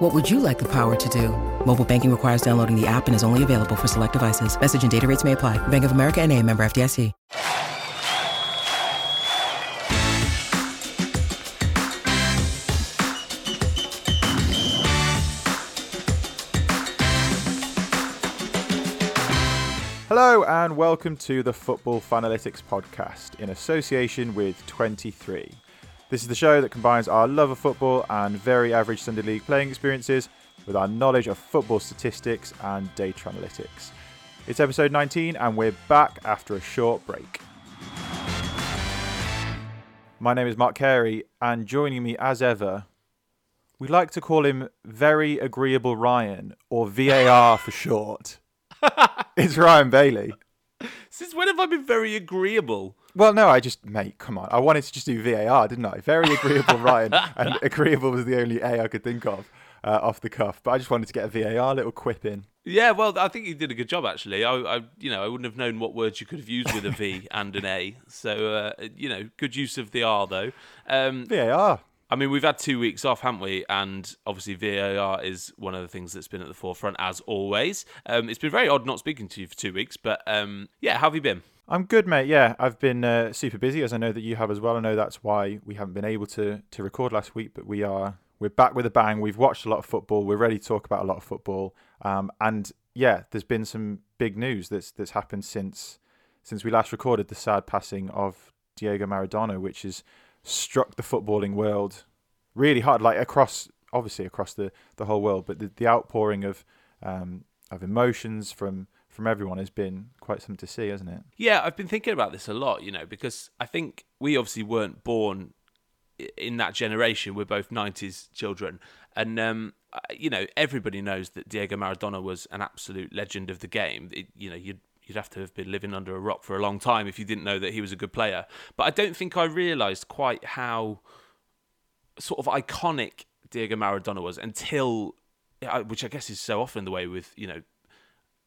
What would you like the power to do? Mobile banking requires downloading the app and is only available for select devices. Message and data rates may apply. Bank of America and a member FDIC. Hello and welcome to the Football Fanalytics podcast in association with 23. This is the show that combines our love of football and very average Sunday league playing experiences with our knowledge of football statistics and data analytics. It's episode 19 and we're back after a short break. My name is Mark Carey and joining me as ever, we like to call him Very Agreeable Ryan or VAR for short. it's Ryan Bailey. Since when have I been very agreeable? Well, no, I just, mate, come on. I wanted to just do VAR, didn't I? Very agreeable, Ryan. And agreeable was the only A I could think of uh, off the cuff. But I just wanted to get a VAR little quip in. Yeah, well, I think you did a good job actually. I, I you know, I wouldn't have known what words you could have used with a V and an A. So, uh, you know, good use of the R though. Um, VAR. I mean, we've had two weeks off, haven't we? And obviously, VAR is one of the things that's been at the forefront, as always. Um, it's been very odd not speaking to you for two weeks, but um, yeah, how have you been? I'm good, mate. Yeah, I've been uh, super busy, as I know that you have as well. I know that's why we haven't been able to to record last week, but we are we're back with a bang. We've watched a lot of football. We're ready to talk about a lot of football. Um, and yeah, there's been some big news that's that's happened since since we last recorded the sad passing of Diego Maradona, which has struck the footballing world really hard, like across obviously across the, the whole world. But the, the outpouring of um, of emotions from from everyone has been quite something to see, hasn't it? Yeah, I've been thinking about this a lot, you know, because I think we obviously weren't born in that generation. We're both '90s children, and um, you know, everybody knows that Diego Maradona was an absolute legend of the game. It, you know, you'd you'd have to have been living under a rock for a long time if you didn't know that he was a good player. But I don't think I realised quite how sort of iconic Diego Maradona was until, which I guess is so often the way with you know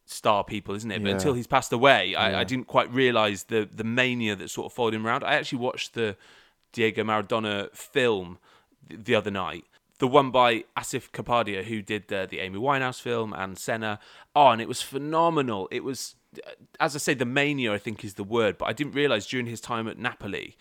star people, isn't it? But Yeah. until he's passed away, I, Yeah. I didn't quite realise the the mania that sort of followed him around. I actually watched the Diego Maradona film th- the other night. The one by Asif Kapadia, who did the, the Amy Winehouse film and Senna. Oh, and it was phenomenal. It was, uh, as I say, the mania, I think, is the word. But I didn't realise during his time at Napoli,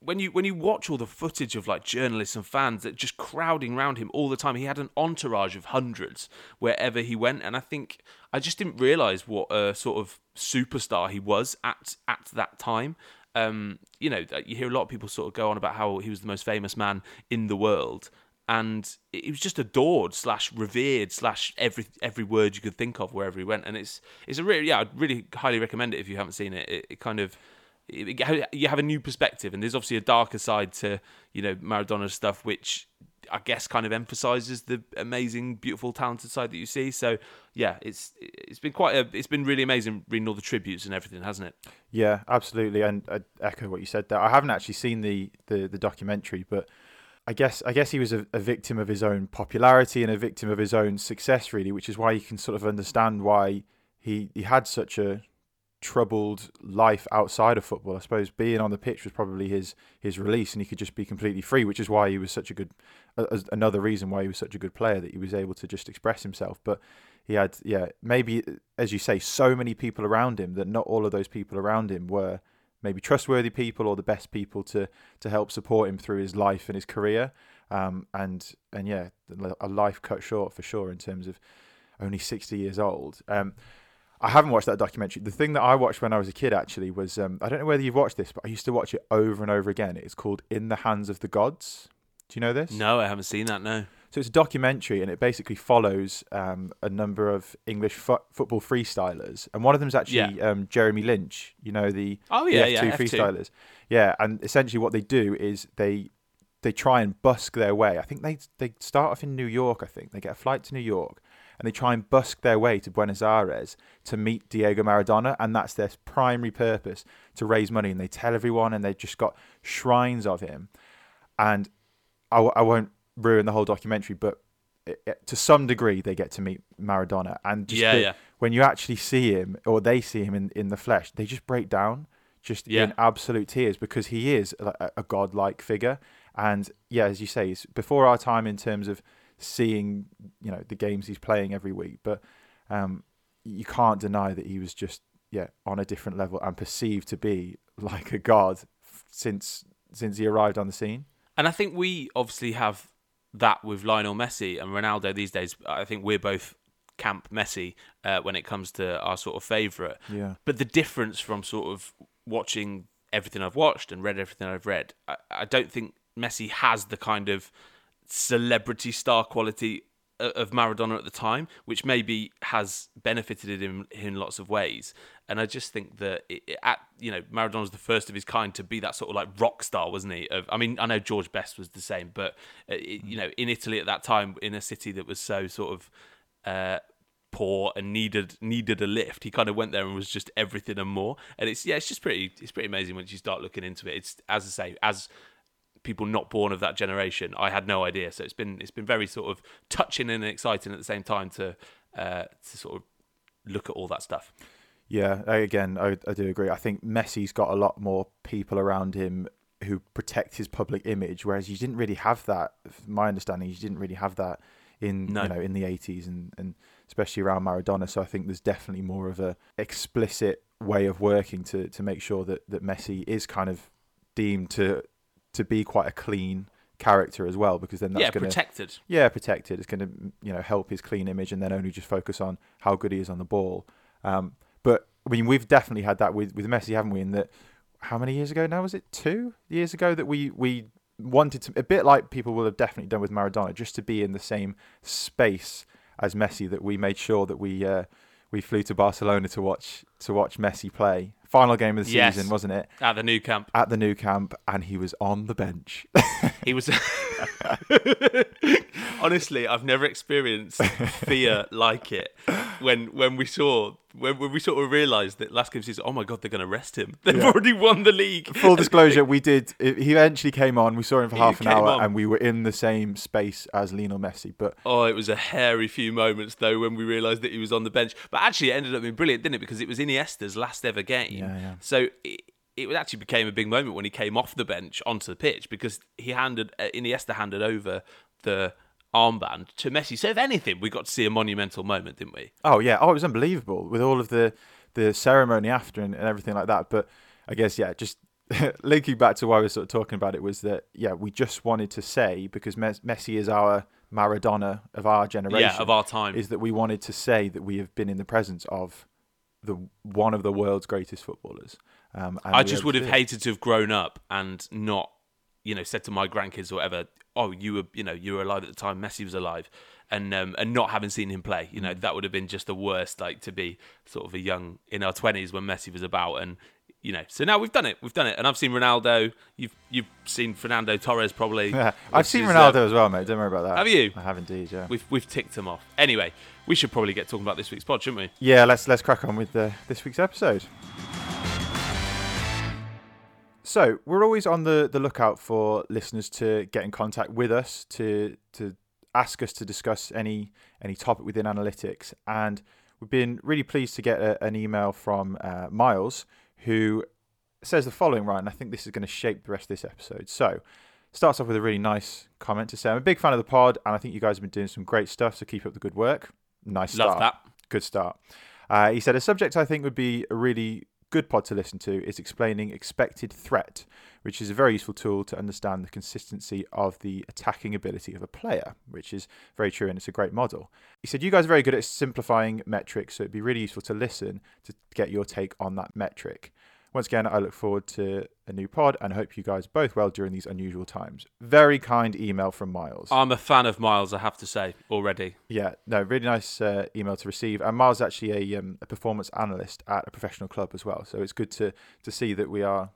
when you when you watch all the footage of like journalists and fans that just crowding around him all the time, he had an entourage of hundreds wherever he went, and I think I just didn't realize what a sort of superstar he was at at that time. Um, you know, you hear a lot of people sort of go on about how he was the most famous man in the world, and he was just adored slash revered slash every every word you could think of wherever he went, and it's it's a really yeah, I'd really highly recommend it if you haven't seen it. It, it kind of you have a new perspective, and there's obviously a darker side to you know Maradona's stuff, which I guess kind of emphasizes the amazing, beautiful, talented side that you see. So yeah, it's it's been quite a it's been really amazing reading all the tributes and everything, hasn't it? Yeah, absolutely, and I echo what you said there. I haven't actually seen the the, the documentary, but I guess I guess he was a, a victim of his own popularity and a victim of his own success, really, which is why you can sort of understand why he he had such a troubled life outside of football. I suppose being on the pitch was probably his his release, and he could just be completely free, which is why he was such a good. Uh, another reason why he was such a good player that he was able to just express himself. But he had, yeah, maybe as you say, so many people around him that not all of those people around him were maybe trustworthy people or the best people to to help support him through his life and his career. Um, and and yeah, a life cut short for sure in terms of only sixty years old. Um, I haven't watched that documentary. The thing that I watched when I was a kid actually was um, I don't know whether you've watched this, but I used to watch it over and over again. It's called In the Hands of the Gods. Do you know this? No, I haven't seen that. No. So it's a documentary, and it basically follows um, a number of English fo- football freestylers, and one of them is actually Yeah. um, Jeremy Lynch. You know the Oh the yeah, F2 yeah. F2. freestylers. Yeah, and essentially what they do is they they try and busk their way. I think they they start off in New York. I think they get a flight to New York, and they try and busk their way to Buenos Aires to meet Diego Maradona, and that's their primary purpose to raise money. And they tell everyone, and they've just got shrines of him. And I, w- I won't ruin the whole documentary, but it, it- to some degree, they get to meet Maradona, and just Yeah, the- yeah. when you actually see him or they see him in, in the flesh, they just break down just Yeah. in absolute tears because he is a, a godlike figure. And yeah, as you say, it's before our time in terms of seeing you know the games he's playing every week, but um, you can't deny that he was just yeah on a different level and perceived to be like a god since since he arrived on the scene. And I think we obviously have that with Lionel Messi and Ronaldo these days. I think we're both camp Messi uh, when it comes to our sort of favourite. Yeah. But the difference from sort of watching everything I've watched and read everything I've read, I, I don't think Messi has the kind of celebrity star quality of Maradona at the time, which maybe has benefited him in lots of ways. And I just think that it, it- at you know Maradona was the first of his kind to be that sort of like rock star, wasn't he? Of I mean, I know George Best was the same, but uh, it, you know, in Italy at that time, in a city that was so sort of uh, poor and needed needed a lift, he kind of went there and was just everything and more. And it's yeah, it's just pretty it's pretty amazing once you start looking into it. It's as I say, as people not born of that generation, I had no idea. So it's been it's been very sort of touching and exciting at the same time to uh, to sort of look at all that stuff. Yeah, I- again, I, I do agree. I think Messi's got a lot more people around him who protect his public image, whereas you didn't really have that. My understanding, you didn't really have that in No. you know in the eighties and, and especially around Maradona. So I think there's definitely more of a explicit way of working to to make sure that that Messi is kind of deemed to to be quite a clean character as well, because then that's yeah, going to protected. yeah, protected. It's going to you know help his clean image, and then only just focus on how good he is on the ball. Um, but I mean, we've definitely had that with with Messi, haven't we? In that, how many years ago now was it? Two years ago that we we wanted to a bit like people will have definitely done with Maradona, just to be in the same space as Messi. That we made sure that we uh, we flew to Barcelona to watch to watch Messi play. Final game of the Yes. season, wasn't it? At the Nou Camp, At the Nou Camp, and he was on the bench. he was. Honestly, I've never experienced fear like it. When when we saw when, when we sort of realised that last game season, oh my god, they're going to arrest him. They've Yeah. already won the league. Full disclosure, we did. He eventually came on. We saw him for He half an hour, on. and we were in the same space as Lionel Messi. But Oh, it was a hairy few moments though when we realised that he was on the bench. But actually, it ended up being brilliant, didn't it? Because it was Iniesta's last ever game. Yeah, yeah. So it, it actually became a big moment when he came off the bench onto the pitch because he handed uh, Iniesta handed over the armband to Messi. So if anything, we got to see a monumental moment, didn't we? oh yeah, oh it was unbelievable with all of the the ceremony after and, and everything like that. But I guess yeah, just linking back to why we were sort of talking about it was that yeah, we just wanted to say because Mes- Messi is our Maradona of our generation. Yeah, of our time. is that we wanted to say that we have been in the presence of the one of the world's greatest footballers. Um, and I just would have to do it. hated to have grown up and not, you know, said to my grandkids or whatever, "Oh, you were, you know, you were alive at the time Messi was alive," and um, and not having seen him play. You know, Mm. that would have been just the worst. Like to be sort of a young in our twenties when Messi was about, and you know, so now we've done it. We've done it, and I've seen Ronaldo. You've you've seen Fernando Torres probably. Yeah, I've seen is, Ronaldo uh, as well, mate. Don't worry about that. Have you? I have indeed. Yeah. We've we've ticked them off. Anyway, we should probably get talking about this week's pod, shouldn't we? Yeah, let's let's crack on with uh, this week's episode. So we're always on the, the lookout for listeners to get in contact with us to to ask us to discuss any any topic within analytics, and we've been really pleased to get a, an email from uh, Miles who says the following. Right, and I think this is going to shape the rest of this episode. So starts off with a really nice comment to say, "I'm a big fan of the pod, and I think you guys have been doing some great stuff. So keep up the good work. Nice start. Love that. good start. Uh, he said a subject I think would be a really good pod to listen to is explaining expected threat, which is a very useful tool to understand the consistency of the attacking ability of a player, which is very true and it's a great model. He said you guys are very good at simplifying metrics, so it'd be really useful to listen to get your take on that metric. Once again, I look forward to a new pod and hope you guys both well during these unusual times. Very kind email from Miles. I'm a fan of Miles, I have to say already. Yeah, no, really nice uh, email to receive. And Miles is actually a, um, a performance analyst at a professional club as well, so it's good to to see that we are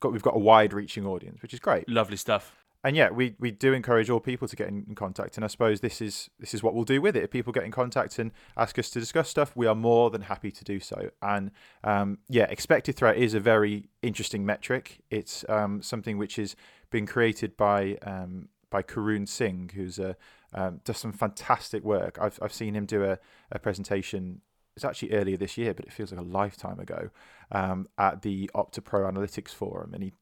got we've got a wide-reaching audience, which is great. Lovely stuff. And yeah, we, we do encourage all people to get in, in, contact, and I suppose this is this is what we'll do with it. If people get in contact and ask us to discuss stuff, we are more than happy to do so. And um, yeah, expected threat is a very interesting metric. It's um, something which has been created by um, by Karun Singh, who's a um, does some fantastic work. I've I've seen him do a, a presentation. It's actually earlier this year, but it feels like a lifetime ago um, at the Opta Pro Analytics Forum, and he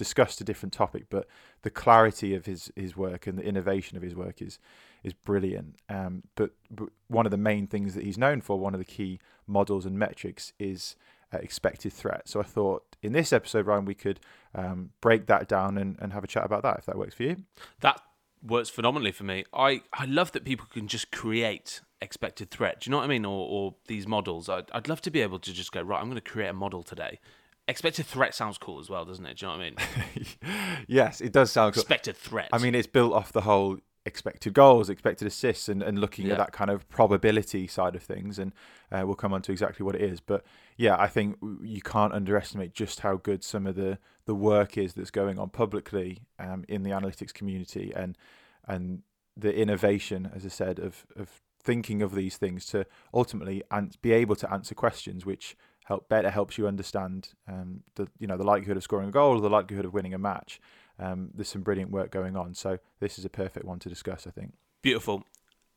discussed a different topic, but the clarity of his his work and the innovation of his work is is brilliant. Um, but, but one of the main things that he's known for, one of the key models and metrics, is uh, expected threat. So I thought in this episode, Ryan, we could um, break that down and, and have a chat about that if that works for you. That works phenomenally for me. I, I love that people can just create expected threat. Do you know what I mean? Or, or these models. I'd, I'd love to be able to just go, right, I'm going to create a model today Expected threat sounds cool as well, doesn't it? Do you know what I mean? yes, it does sound expected threat. I mean, it's built off the whole expected goals, expected assists, and, and looking yeah. at that kind of probability side of things. And uh, we'll come on to exactly what it is. But yeah, I think you can't underestimate just how good some of the, the work is that's going on publicly um, in the analytics community and and the innovation, as I said, of of thinking of these things to ultimately and be able to answer questions which help better helps you understand um, the you know the likelihood of scoring a goal or the likelihood of winning a match. Um, there's some brilliant work going on, so this is a perfect one to discuss. I think. Beautiful.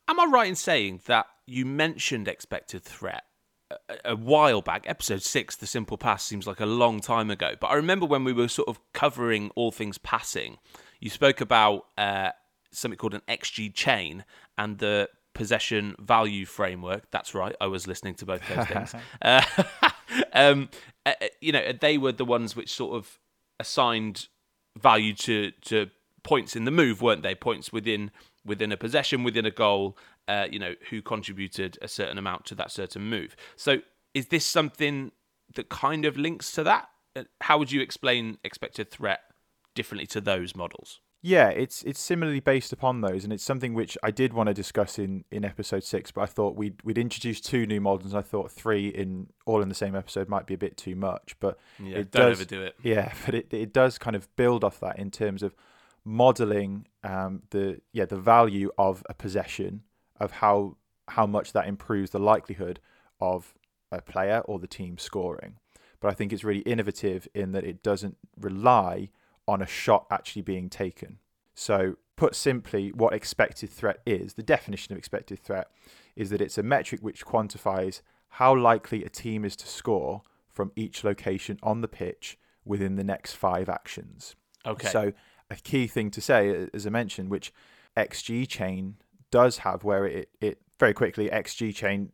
Am I right in saying that you mentioned expected threat a, while back? Episode six, the simple pass, seems like a long time ago, but I remember when we were sort of covering all things passing. You spoke about uh, something called an XG chain and the possession value framework. That's right. I was listening to both those things. uh, um, uh, uh, you know, they were the ones which sort of assigned value to to points in the move, weren't they? Points within within a possession, within a goal. Uh, you know, who contributed a certain amount to that certain move. So, is this something that kind of links to that? Uh, how would you explain expected threat differently to those models? Yeah, it's it's similarly based upon those, and it's something which I did want to discuss in, in episode six, but I thought we'd we'd introduce two new models. I thought three in all in the same episode might be a bit too much, but yeah, it don't does, overdo it. Yeah, but it it does kind of build off that in terms of modeling um, the yeah the value of a possession of how how much that improves the likelihood of a player or the team scoring. But I think it's really innovative in that it doesn't rely on a shot actually being taken. So, put simply, what expected threat is the definition of expected threat is that it's a metric which quantifies how likely a team is to score from each location on the pitch within the next five actions. Okay. So, a key thing to say, uh, as I mentioned, which XG chain does have, where it, it very quickly, XG chain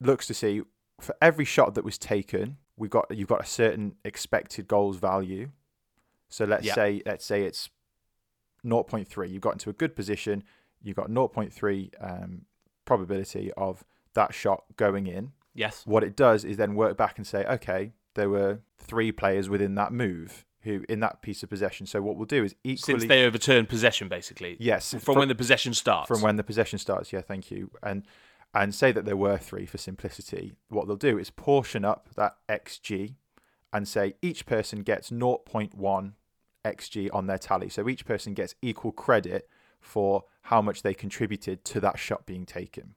looks to see for every shot that was taken, we've got you've got a certain expected goals value so let's say let's say it's 0.3. You've got into a good position. You've got 0.3 um, probability of that shot going in. Yes. What it does is then work back and say, okay, there were three players within that move who in that piece of possession. So what we'll do is equally since they overturn possession, basically. Yes. From, from when the possession starts. From when the possession starts. Yeah. Thank you. And and say that there were three for simplicity. What they'll do is portion up that xg and say each person gets 0.1 xg on their tally. So each person gets equal credit for how much they contributed to that shot being taken.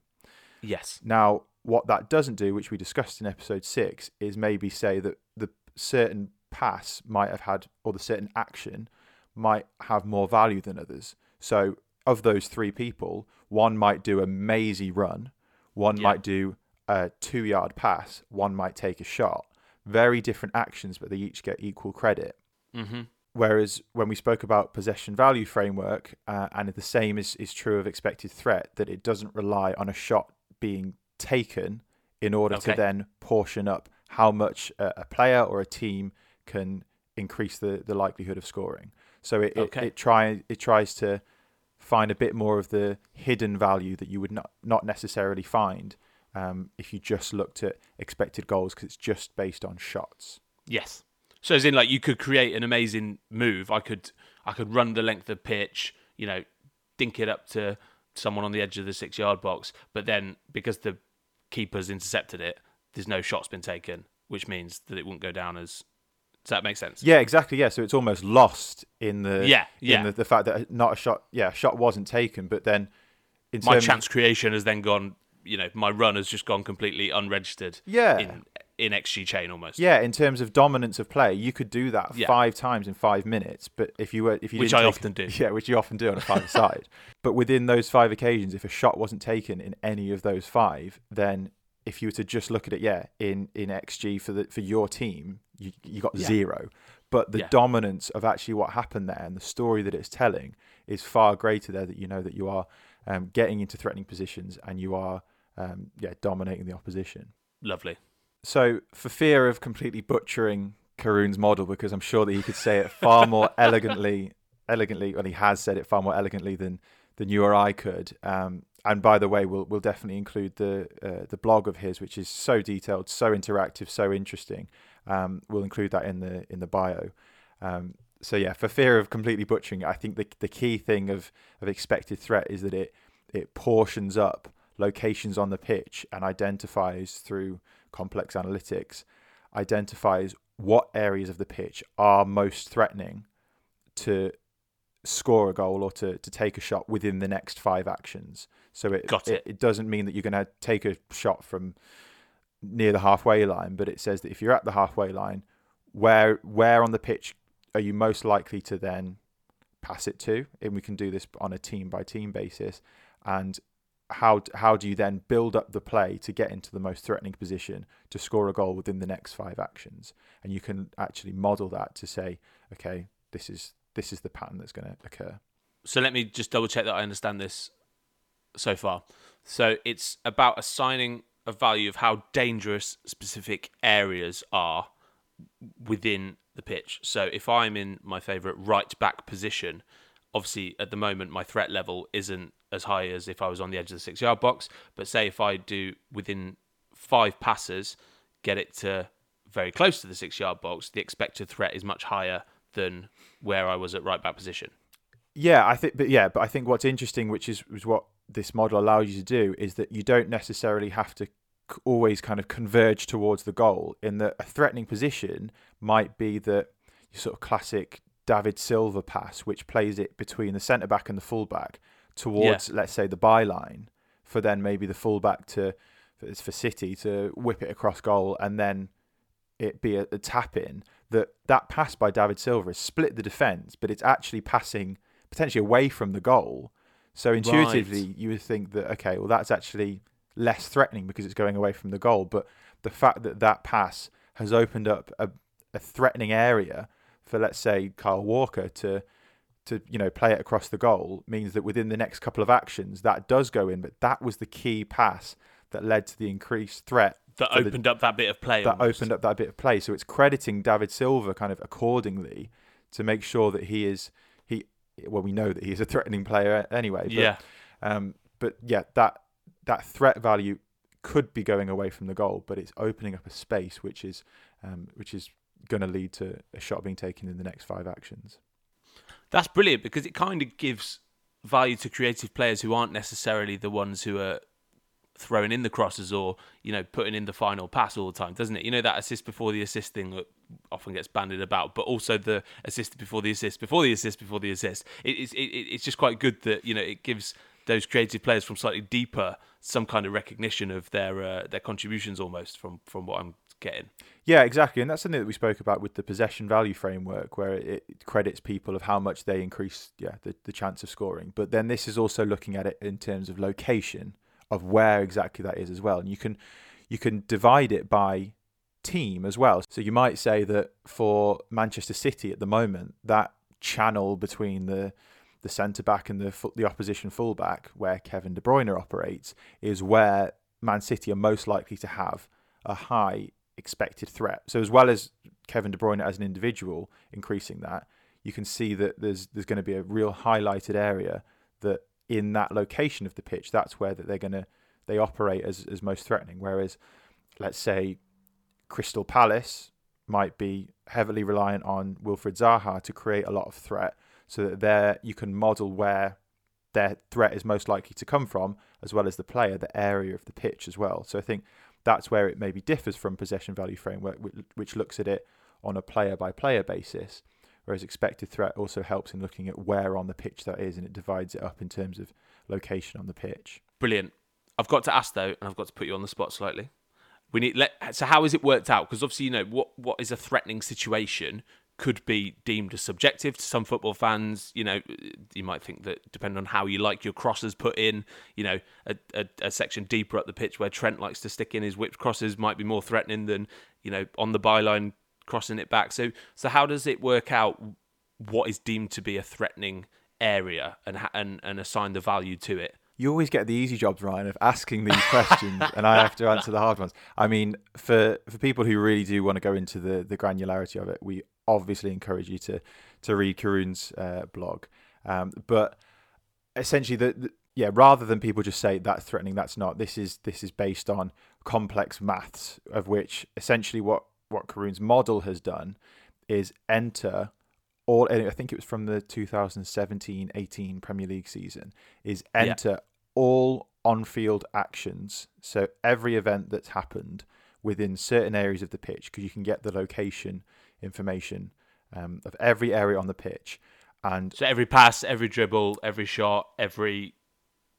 Yes. Now, what that doesn't do, which we discussed in episode six, is maybe say that the certain pass might have had, or the certain action might have more value than others. So, of those three people, one might do a mazy run, one yeah. might do a two yard pass, one might take a shot very different actions, but they each get equal credit. Mm-hmm. Whereas when we spoke about possession value framework, uh, and the same is, is true of expected threat, that it doesn't rely on a shot being taken in order okay. to then portion up how much a, a, player or a team can increase the, the likelihood of scoring. So it, okay. it, it, try, it tries to find a bit more of the hidden value that you would not, not necessarily find um, if you just looked at expected goals because it's just based on shots. Yes. So as in like you could create an amazing move. I could I could run the length of pitch, you know, dink it up to someone on the edge of the six yard box, but then because the keeper's intercepted it, there's no shots been taken, which means that it won't go down as Does that make sense? Yeah, exactly. Yeah, so it's almost lost in the Yeah, yeah. in the, the fact that not a shot. Yeah, a shot wasn't taken, but then in My terms, chance creation has then gone. You know, my run has just gone completely unregistered. Yeah. In in XG chain almost. Yeah, in terms of dominance of play, you could do that Yeah. five times in five minutes. But if you were, if you Which I take- often do. yeah, which you often do on a five side. But within those five occasions, if a shot wasn't taken in any of those five, then if you were to just look at it, yeah, in in XG for the for your team, you you got Yeah. zero. But the Yeah. dominance of actually what happened there and the story that it's telling is far greater there. That you know that you are um, getting into threatening positions and you are um, yeah dominating the opposition. Lovely. So, for fear of completely butchering Karun's model, because I'm sure that he could say it far more elegantly, elegantly, well, he has said it far more elegantly than than you or I could. Um, and by the way, we'll we'll definitely include the uh, the blog of his, which is so detailed, so interactive, so interesting. Um, we'll include that in the in the bio. Um, so yeah, for fear of completely butchering it, I think the the key thing of of expected threat is that it it portions up locations on the pitch and identifies through complex analytics identifies what areas of the pitch are most threatening to score a goal or to, to take a shot within the next five actions. So it, Got it. it doesn't mean that you're going to take a shot from near the halfway line, but it says that if you're at the halfway line, where where on the pitch are you most likely to then pass it to? And we can do this on a team by team basis. And how how do you then build up the play to get into the most threatening position to score a goal within the next five actions? And you can actually model that to say, okay, this is this is the pattern that's going to occur. So let me just double check that I understand this so far. So it's about assigning a value of how dangerous specific areas are within the pitch. So if I'm in my favourite right back position, obviously at the moment my threat level isn't as high as if I was on the edge of the six yard box. But say if I do within five passes, get it to very close to the six yard box, the expected threat is much higher than where I was at right back position. Yeah, I think, but yeah, but I think what's interesting, which is, is what this model allows you to do, is that you don't necessarily have to always kind of converge towards the goal. In that a threatening position might be that your sort of classic David Silva pass, which plays it between the centre back and the full back towards, let's say, the byline, for then maybe the full back to it's for City to whip it across goal and then it be a, a tap in. That that pass by David Silva has split the defence, but it's actually passing potentially away from the goal. So intuitively, Right. you would think that okay, well that's actually less threatening because it's going away from the goal. But the fact that that pass has opened up a, a threatening area for let's say Kyle Walker to to you know play it across the goal means that within the next couple of actions that does go in. But that was the key pass that led to the increased threat That for the- opened up that bit of play. that almost. opened up that bit of play. So it's crediting David Silva kind of accordingly to make sure that he is he. Well, we know that he's a threatening player anyway. But, Yeah. Um. But yeah, that that threat value could be going away from the goal, but it's opening up a space which is um which is going to lead to a shot being taken in the next five actions. That's brilliant because it kind of gives value to creative players who aren't necessarily the ones who are throwing in the crosses or you know putting in the final pass all the time, doesn't it? You know that assist before the assist thing that often gets banded about, but also the assist before the assist, before the assist, before the assist. It, it's it, it's just quite good that you know it gives those creative players from slightly deeper some kind of recognition of their uh, their contributions almost from from what I'm getting. Yeah, exactly, and that's something that we spoke about with the possession value framework, where it it credits people of how much they increase, yeah, the, the chance of scoring. But then this is also looking at it in terms of location of where exactly that is as well, and you can you can divide it by team as well. So you might say that for Manchester City at the moment, that channel between the the centre back and the the opposition fullback, where Kevin De Bruyne operates, is where Man City are most likely to have a high expected threat. So as well as Kevin De Bruyne as an individual increasing that, you can see that there's there's going to be a real highlighted area that in that location of the pitch, that's where that they're going to they operate as as most threatening. Whereas, let's say, Crystal Palace might be heavily reliant on Wilfried Zaha to create a lot of threat, so that there you can model where their threat is most likely to come from, as well as the player, the area of the pitch as well. So I think that's where it maybe differs from possession value framework, which, looks at it on a player by player basis, whereas expected threat also helps in looking at where on the pitch that is and it divides it up in terms of location on the pitch. Brilliant. I've got to ask though, and I've got to put you on the spot slightly. We need let, so how is it worked out? Because obviously, you know what what is a threatening situation could be deemed as subjective to some football fans. You know, you might think that depending on how you like your crosses put in, you know, a, a, a, section deeper up the pitch where Trent likes to stick in his whipped crosses might be more threatening than you know on the byline crossing it back. So, so how does it work out? What is deemed to be a threatening area and and and assign the value to it? you always get the easy jobs, Ryan, of asking these questions, and I have to answer the hard ones. I mean, for for people who really do want to go into the the granularity of it, we obviously encourage you to to read Karun's uh, blog. Um, but essentially, the, the, yeah, rather than people just say that's threatening, that's not. This is this is based on complex maths, of which essentially what what Karun's model has done is enter all. I think it was from the 2017-18 Premier League season. Is enter yeah all on field actions. So every event that's happened within certain areas of the pitch, because you can get the location information um, of every area on the pitch. And so every pass, every dribble, every shot, every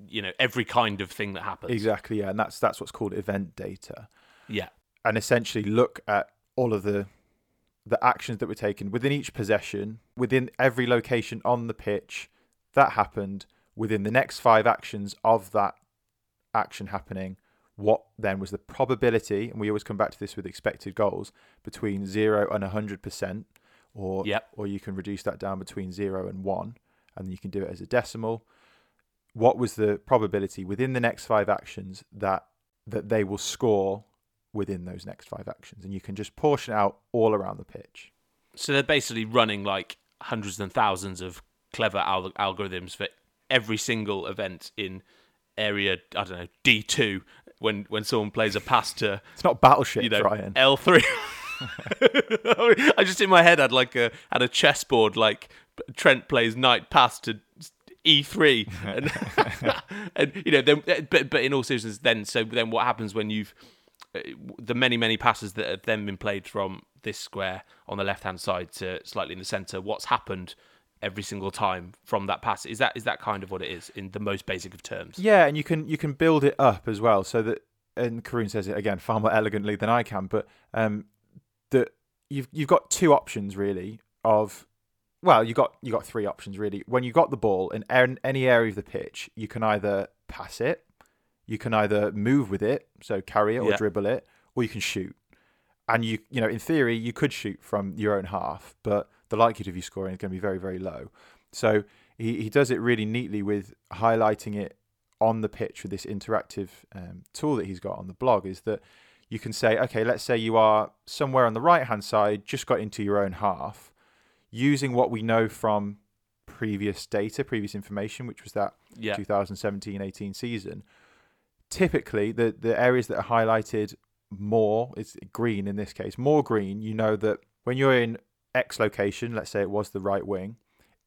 you know every kind of thing that happens. Exactly, yeah, and that's that's what's called event data. Yeah, and essentially look at all of the the actions that were taken within each possession, within every location on the pitch that happened, within the next five actions of that action happening, what then was the probability, and we always come back to this with expected goals, between zero and 100%, or, yep. or you can reduce that down between zero and one, and you can do it as a decimal. What was the probability within the next five actions that that they will score within those next five actions? And you can just portion out all around the pitch. So they're basically running like hundreds and thousands of clever al- algorithms for every single event in area I don't know D two when when someone plays a pass to it's not battleship you know, Ryan L three. I just in my head had like a had a chessboard like Trent plays knight pass to E three and, and you know then but but in all seriousness then so then what happens when you've uh, the many many passes that have then been played from this square on the left hand side to slightly in the center what's happened every single time from that pass. Is that is that kind of what it is in the most basic of terms? Yeah, and you can you can build it up as well, so that and Karun says it again far more elegantly than I can, but um, that you've you've got two options really of well, you got you got three options really. When you got the ball in any area of the pitch, you can either pass it, you can either move with it, so carry it or yeah. dribble it, or you can shoot. And you you know in theory you could shoot from your own half, but the likelihood of you scoring is going to be very, very low. So he, he does it really neatly with highlighting it on the pitch with this interactive um, tool that he's got on the blog is that you can say, okay, let's say you are somewhere on the right hand side, just got into your own half, using what we know from previous data, previous information, which was that yeah. 2017 18 season. Typically, the, the areas that are highlighted more, it's green in this case, more green, you know that when you're in X location, let's say it was the right wing,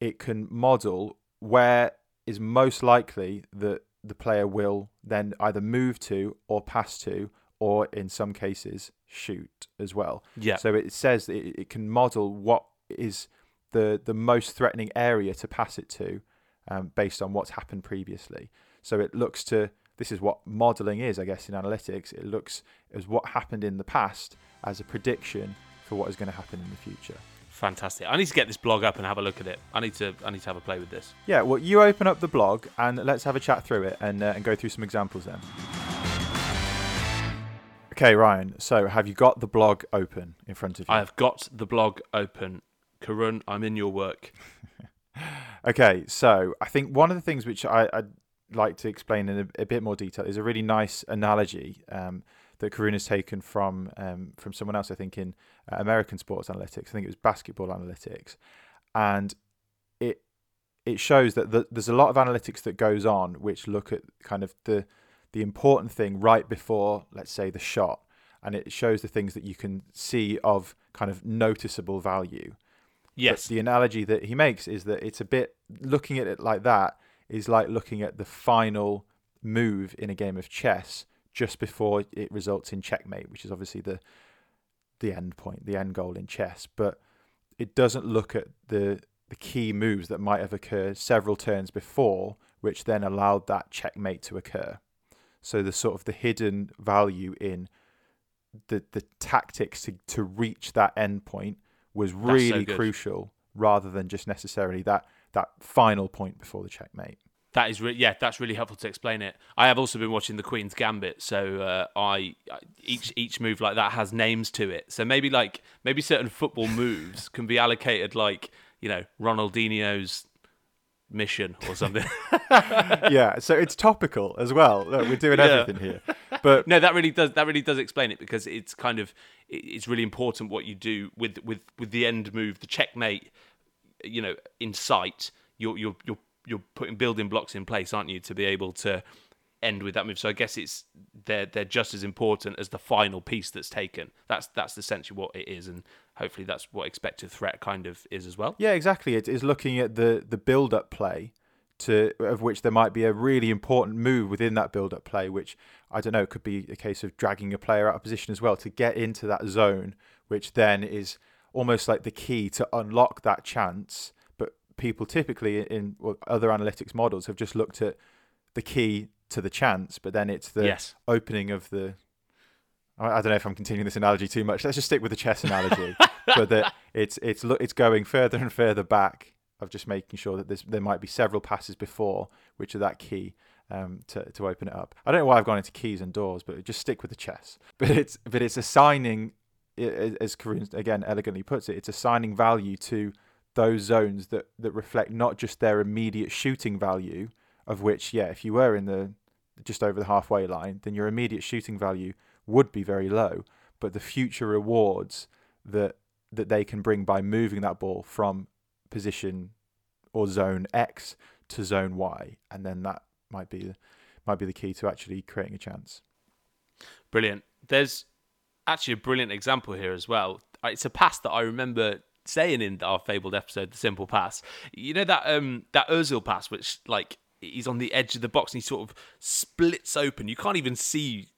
it can model where is most likely that the player will then either move to or pass to, or in some cases shoot as well. Yeah. So it says that it, it can model what is the the most threatening area to pass it to, um, based on what's happened previously. So it looks to this is what modeling is, I guess, in analytics. It looks as what happened in the past as a prediction for what is going to happen in the future. Fantastic. I need to get this blog up and have a look at it. I need to I need to have a play with this. Yeah, well, you open up the blog and let's have a chat through it and, uh, and go through some examples then. Okay, Ryan. So, have you got the blog open in front of you? I have got the blog open. Karun, I'm in your work. okay, so I think one of the things which I, would like to explain in a, a, bit more detail is a really nice analogy um, that Karun has taken from um, from someone else. I think in uh, American sports analytics. I think it was basketball analytics, and it it shows that the, there's a lot of analytics that goes on which look at kind of the the important thing right before, let's say, the shot, and it shows the things that you can see of kind of noticeable value. Yes. But the analogy that he makes is that it's a bit looking at it like that is like looking at the final move in a game of chess just before it results in checkmate, which is obviously the the end point, the end goal in chess, but it doesn't look at the the key moves that might have occurred several turns before, which then allowed that checkmate to occur. So the sort of the hidden value in the the tactics to, to reach that end point was really so crucial rather than just necessarily that that final point before the checkmate. That is, re- yeah, that's really helpful to explain it. I have also been watching the Queen's Gambit, so uh, I each each move like that has names to it. So maybe like maybe certain football moves can be allocated like you know Ronaldinho's mission or something. yeah, so it's topical as well. Look, we're doing everything here, but no, that really does that really does explain it because it's kind of it's really important what you do with with with the end move, the checkmate. You know, in sight, you're you're you're you're putting building blocks in place, aren't you, to be able to end with that move. So I guess it's they're they're just as important as the final piece that's taken. That's that's essentially what it is, and hopefully that's what expected threat kind of is as well. Yeah, exactly. It is looking at the the build up play to of which there might be a really important move within that build up play, which I don't know could be a case of dragging a player out of position as well to get into that zone, which then is almost like the key to unlock that chance people typically in other analytics models have just looked at the key to the chance, but then it's the yes. opening of the. I don't know if I'm continuing this analogy too much. Let's just stick with the chess analogy, but that it's it's it's going further and further back of just making sure that there might be several passes before which are that key um, to to open it up. I don't know why I've gone into keys and doors, but just stick with the chess. But it's but it's assigning, as Karun again elegantly puts it, it's assigning value to those zones that that reflect not just their immediate shooting value, of which yeah, if you were in the just over the halfway line, then your immediate shooting value would be very low, but the future rewards that that they can bring by moving that ball from position or zone X to zone Y, and then that might be might be the key to actually creating a chance. Brilliant. There's actually a brilliant example here as well. Uh, it's a pass that I remember saying in our fabled episode, The Simple Pass. You know that um that Özil pass, which like he's on the edge of the box and he sort of splits open. You can't even see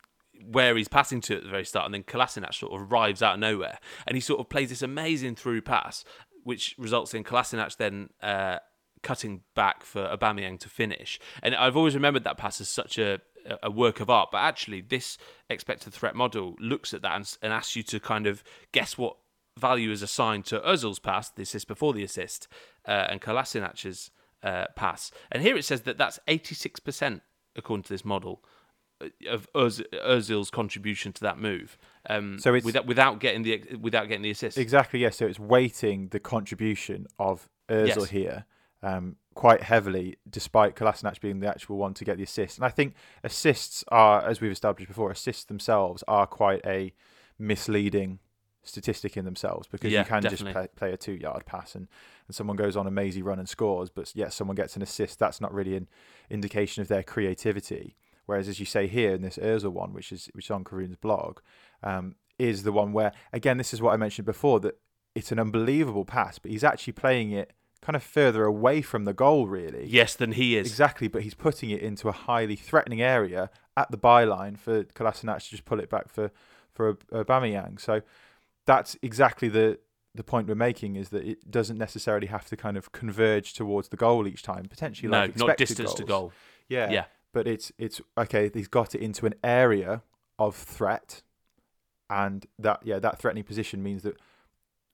where he's passing to at the very start, and then Kolasinac sort of arrives out of nowhere, and he sort of plays this amazing through pass, which results in Kolasinac then uh, cutting back for Aubameyang to finish. And I've always remembered that pass as such a a work of art, but actually this expected threat model looks at that and, and asks you to kind of guess what value is assigned to Ozil's pass, the assist before the assist, uh, and Kolasinac's uh, pass. And here it says that that's 86% according to this model uh, of Ozil's contribution to that move. Um, so it's without, without getting the without getting the assist. Exactly. Yes. So it's weighting the contribution of Ozil yes. here um, quite heavily, despite Kolasinac being the actual one to get the assist. And I think assists are, as we've established before, assists themselves are quite a misleading statistic in themselves because yeah, you can definitely. just play, play, a two yard pass and, and someone goes on a mazy run and scores, but yet someone gets an assist. That's not really an indication of their creativity. Whereas, as you say here in this Urza one, which is which is on Karun's blog, um, is the one where again this is what I mentioned before that it's an unbelievable pass, but he's actually playing it kind of further away from the goal, really. Yes, than he is. Exactly, but he's putting it into a highly threatening area at the byline for Kolasinac to just pull it back for for Aubameyang. So that's exactly the the point we're making is that it doesn't necessarily have to kind of converge towards the goal each time. Potentially, no, like not distance goals. to goal. Yeah, yeah. But it's it's okay. He's got it into an area of threat, and that yeah, that threatening position means that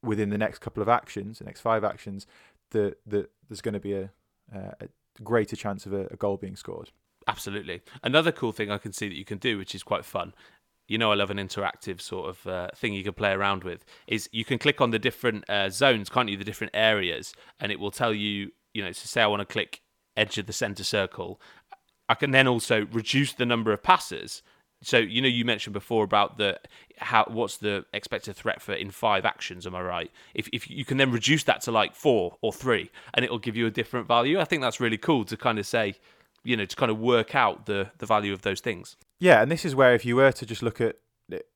within the next couple of actions, the next five actions, the the there's going to be a, uh, a greater chance of a, a goal being scored. Absolutely. Another cool thing I can see that you can do, which is quite fun, you know I love an interactive sort of uh, thing you can play around with is you can click on the different uh, zones can't you? The different areas and it will tell you you know so say I want to click edge of the center circle I can then also reduce the number of passes. So you know you mentioned before about the how what's the expected threat for in five actions am I right? If if you can then reduce that to like four or three and it'll give you a different value I think that's really cool to kind of say you know to kind of work out the the value of those things yeah, and this is where if you were to just look at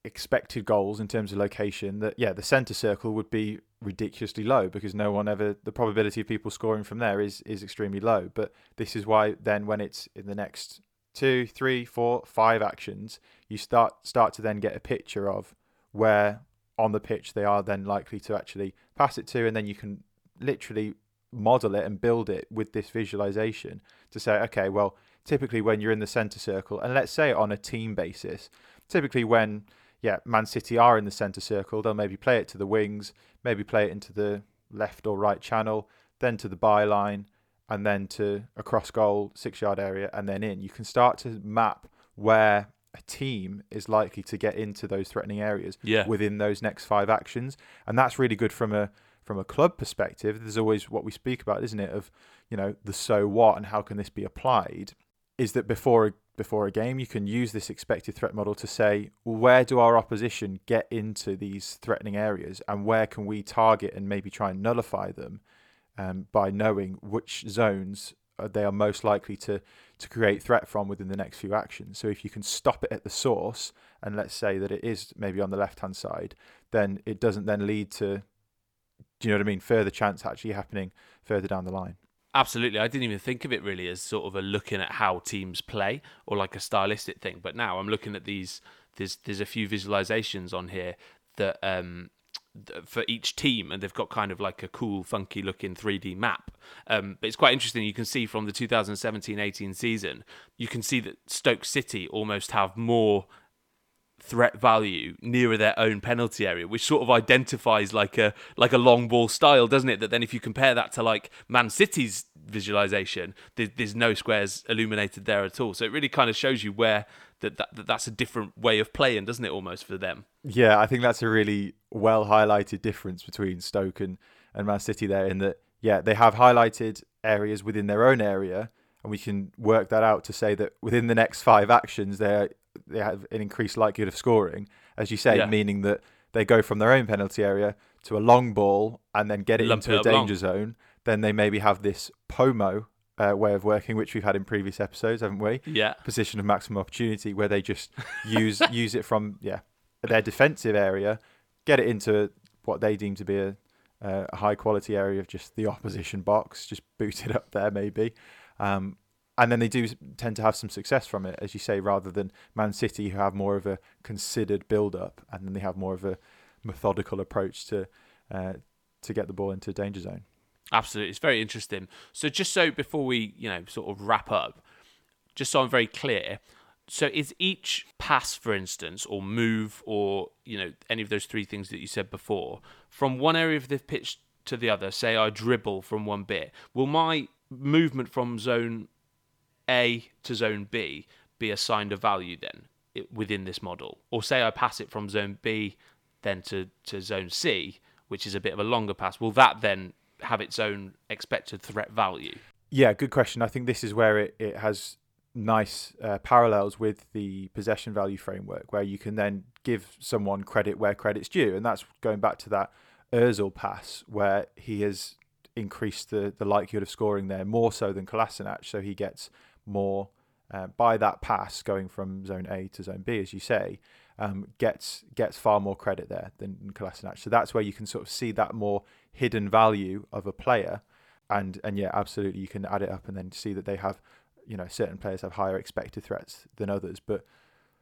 expected goals in terms of location, that yeah, the centre circle would be ridiculously low because no one ever the probability of people scoring from there is is extremely low. But this is why then when it's in the next two, three, four, five actions, you start start to then get a picture of where on the pitch they are then likely to actually pass it to, and then you can literally model it and build it with this visualization to say, okay, well, typically when you're in the center circle, and let's say on a team basis, typically when yeah, Man City are in the centre circle, they'll maybe play it to the wings, maybe play it into the left or right channel, then to the byline, and then to a cross goal, six yard area, and then in. You can start to map where a team is likely to get into those threatening areas Yeah. within those next five actions. And that's really good from a from a club perspective. There's always what we speak about, isn't it, of, you know, the so what and how can this be applied, is that before a before a game, you can use this expected threat model to say, where do our opposition get into these threatening areas, and where can we target and maybe try and nullify them um, by knowing which zones uh, they are most likely to to create threat from within the next few actions. So if you can stop it at the source, and let's say that it is maybe on the left hand side, then it doesn't then lead to, do you know what I mean? Further chance actually happening further down the line. Absolutely. I didn't even think of it really as sort of a looking at how teams play or like a stylistic thing. But now I'm looking at these. There's there's a few visualizations on here that um for each team, and they've got kind of like a cool, funky looking 3D map. Um, but it's quite interesting. You can see from the 2017-18 season, you can see that Stoke City almost have more threat value nearer their own penalty area, which sort of identifies like a like a long ball style, doesn't it? That then if you compare that to like Man City's visualization, there's, there's no squares illuminated there at all. So it really kind of shows you where that, that, that that's a different way of playing, doesn't it? Almost for them. Yeah, I think that's a really well highlighted difference between Stoke and, and Man City there in that, yeah, they have highlighted areas within their own area, and we can work that out to say that within the next five actions, they they have an increased likelihood of scoring, as you say, Yeah. meaning that they go from their own penalty area to a long ball and then get it Lump into it a up long. danger zone. Then they maybe have this POMO uh, way of working, which we've had in previous episodes, haven't we? Yeah. position of maximum opportunity where they just use use it from yeah their defensive area, get it into what they deem to be a, a high quality area of just the opposition box, just boot it up there maybe, um, and then they do tend to have some success from it, as you say, rather than Man City who have more of a considered build up and then they have more of a methodical approach to uh, to get the ball into danger zone. Absolutely, it's very interesting. So, just so before we, you know, sort of wrap up, just so I'm very clear, so is each pass, for instance, or move, or you know, any of those three things that you said before, from one area of the pitch to the other? Say I dribble from one bit, will my movement from zone A to zone B be assigned a value then within this model, or say I pass it from zone B then to to zone C, which is a bit of a longer pass? Will that then have its own expected threat value? Yeah, good question. I think this is where it, it has nice uh, parallels with the possession value framework, where you can then give someone credit where credit's due. And that's going back to that Ozil pass, where he has increased the, the likelihood of scoring there more so than Kolasinac. So he gets more uh, by that pass going from zone A to zone B, as you say, um, gets gets far more credit there than Kolasinac. So that's where you can sort of see that more hidden value of a player and and yeah, absolutely, you can add it up and then see that they have, you know, certain players have higher expected threats than others. But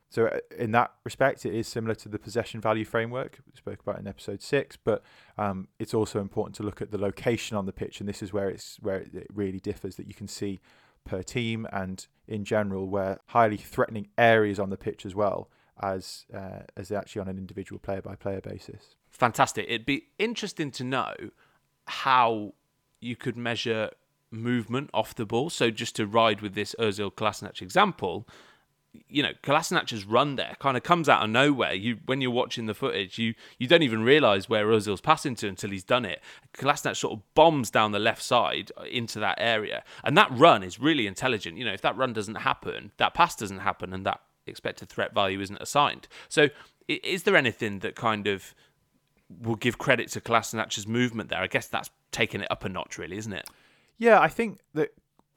so uh, in that respect, it is similar to the possession value framework we spoke about in episode six. But um, it's also important to look at the location on the pitch, and this is where it's where it really differs. That you can see per team and in general, where highly threatening areas on the pitch as well as uh, as actually on an individual player by player basis. Fantastic. It'd be interesting to know how you could measure movement off the ball. So just to ride with this Ozil Kolasinac example, you know, Kolasinac's run there kind of comes out of nowhere. You when you're watching the footage, you you don't even realise where Ozil's passing to until he's done it. Kolasinac sort of bombs down the left side uh, into that area, and that run is really intelligent. You know, if that run doesn't happen, that pass doesn't happen, and that expected threat value isn't assigned. So, is there anything that kind of will give credit to Kolasinac's movement there? I guess that's taking it up a notch, really, isn't it? Yeah, I think that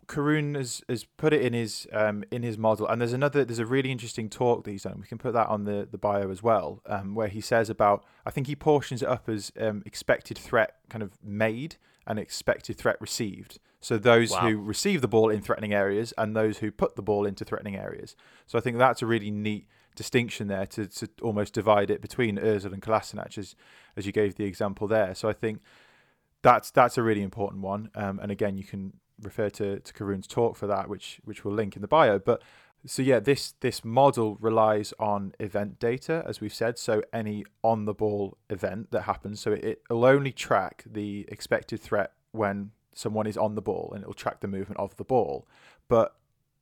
Karun has, has put it in his um, in his model, and there's another there's a really interesting talk that he's done. We can put that on the, the bio as well, um, where he says about I think he portions it up as um, expected threat kind of made and expected threat received. So those Wow. who receive the ball in threatening areas and those who put the ball into threatening areas. So I think that's a really neat distinction there to, to almost divide it between Özil and Kolasinac, as as you gave the example there. So I think that's that's a really important one. Um, and again, you can refer to to Karun's talk for that, which which we'll link in the bio. But so yeah, this this model relies on event data, as we've said. So any on the ball event that happens, so it, it'll only track the expected threat when someone is on the ball, and it'll track the movement of the ball. But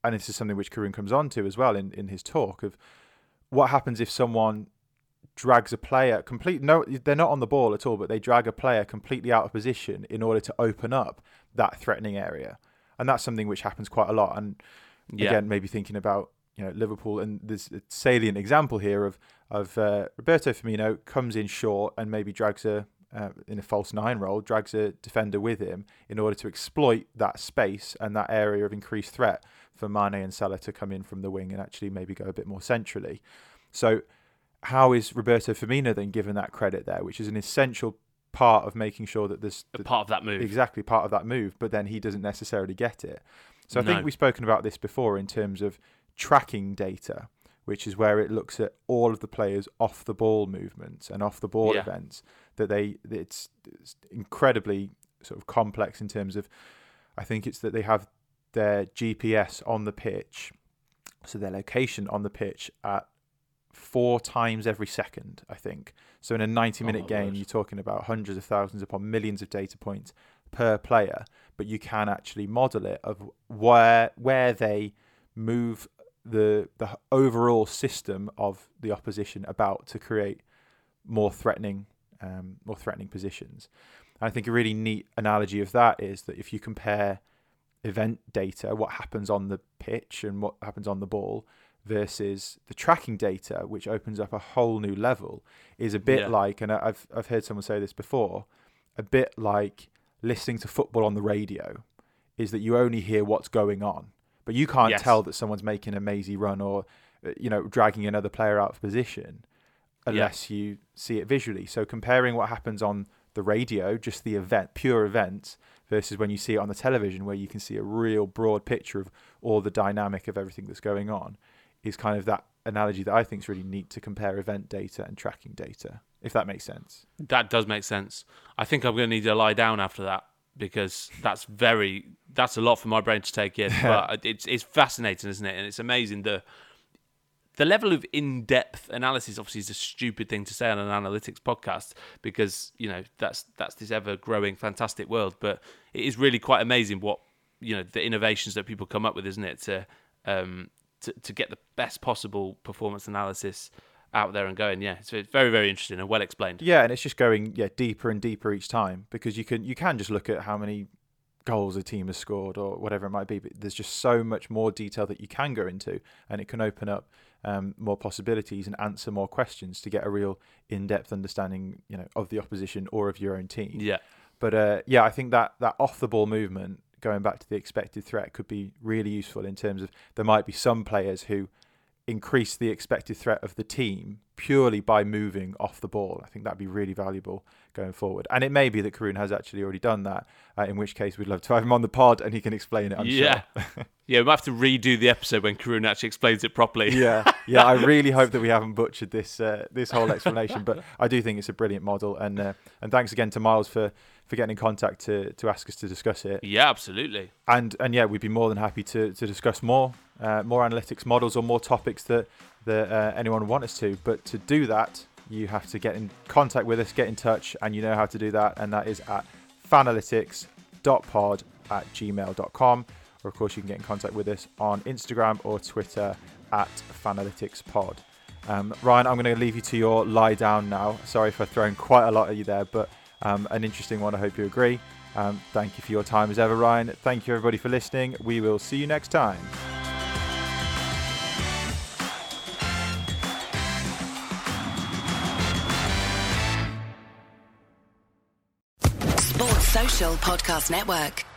and this is something which Karun comes on to as well in, in his talk of what happens if someone drags a player complete no they're not on the ball at all but they drag a player completely out of position in order to open up that threatening area. And that's something which happens quite a lot. And yeah. again maybe thinking about you know Liverpool and there's a salient example here of of uh, Roberto Firmino comes in short and maybe drags a uh, in a false nine role drags a defender with him in order to exploit that space and that area of increased threat for Mane and Salah to come in from the wing and actually maybe go a bit more centrally. So how is Roberto Firmino then given that credit there, which is an essential part of making sure that this part of that move exactly part of that move, but then he doesn't necessarily get it. So I no. think we've spoken about this before in terms of tracking data, which is where it looks at all of the players off the ball movements and off the ball yeah. events. That they it's, it's incredibly sort of complex in terms of. I think it's that they have their GPS on the pitch, so their location on the pitch at four times every second, I think. So in a 90 minute oh game, you're talking about hundreds of thousands upon millions of data points per player, but you can actually model it of where where they move the the overall system of the opposition about to create more threatening um, more threatening positions. And I think a really neat analogy of that is that if you compare event data, what happens on the pitch and what happens on the ball, versus the tracking data, which opens up a whole new level, is a bit yeah. like, and I've I've heard someone say this before, a bit like listening to football on the radio, is that you only hear what's going on, but you can't yes. tell that someone's making a mazy run or uh, you know dragging another player out of position unless yeah. you see it visually. So comparing what happens on the radio, just the event, pure events, versus when you see it on the television, where you can see a real broad picture of all the dynamic of everything that's going on is kind of that analogy that I think is really neat to compare event data and tracking data, if that makes sense. That does make sense. I think I'm going to need to lie down after that because that's very that's a lot for my brain to take in. but it's it's fascinating, isn't it? And it's amazing the the level of in-depth analysis obviously is a stupid thing to say on an analytics podcast because you know that's that's this ever-growing fantastic world but it is really quite amazing what you know the innovations that people come up with isn't it to um, to, to get the best possible performance analysis out there and going. Yeah, so it's very very interesting and well explained. Yeah, and it's just going yeah deeper and deeper each time because you can you can just look at how many goals a team has scored or whatever it might be, but there's just so much more detail that you can go into, and it can open up um, more possibilities and answer more questions to get a real in-depth understanding, you know, of the opposition or of your own team. Yeah. But uh, yeah, I think that that off the ball movement going back to the expected threat could be really useful in terms of there might be some players who increase the expected threat of the team purely by moving off the ball. I think that'd be really valuable going forward. And it may be that Karun has actually already done that, uh, in which case we'd love to have him on the pod and he can explain it. I'm yeah. Sure. yeah, we might have to redo the episode when Karun actually explains it properly. yeah, yeah. I really hope that we haven't butchered this uh, this whole explanation, but I do think it's a brilliant model. And uh, and thanks again to Miles for for getting in contact to to ask us to discuss it. Yeah, absolutely. And and yeah, we'd be more than happy to to discuss more uh, more analytics models or more topics that that uh, anyone want us to. But to do that, you have to get in contact with us, get in touch, and you know how to do that, and that is at fanalytics.pod at gmail.com. Or, of course, you can get in contact with us on Instagram or Twitter at fanalyticspod. Um, Ryan, I'm going to leave you to your lie down now. Sorry for throwing quite a lot at you there, but um, an interesting one. I hope you agree. Um, thank you for your time as ever, Ryan. Thank you, everybody, for listening. We will see you next time. Podcast Network.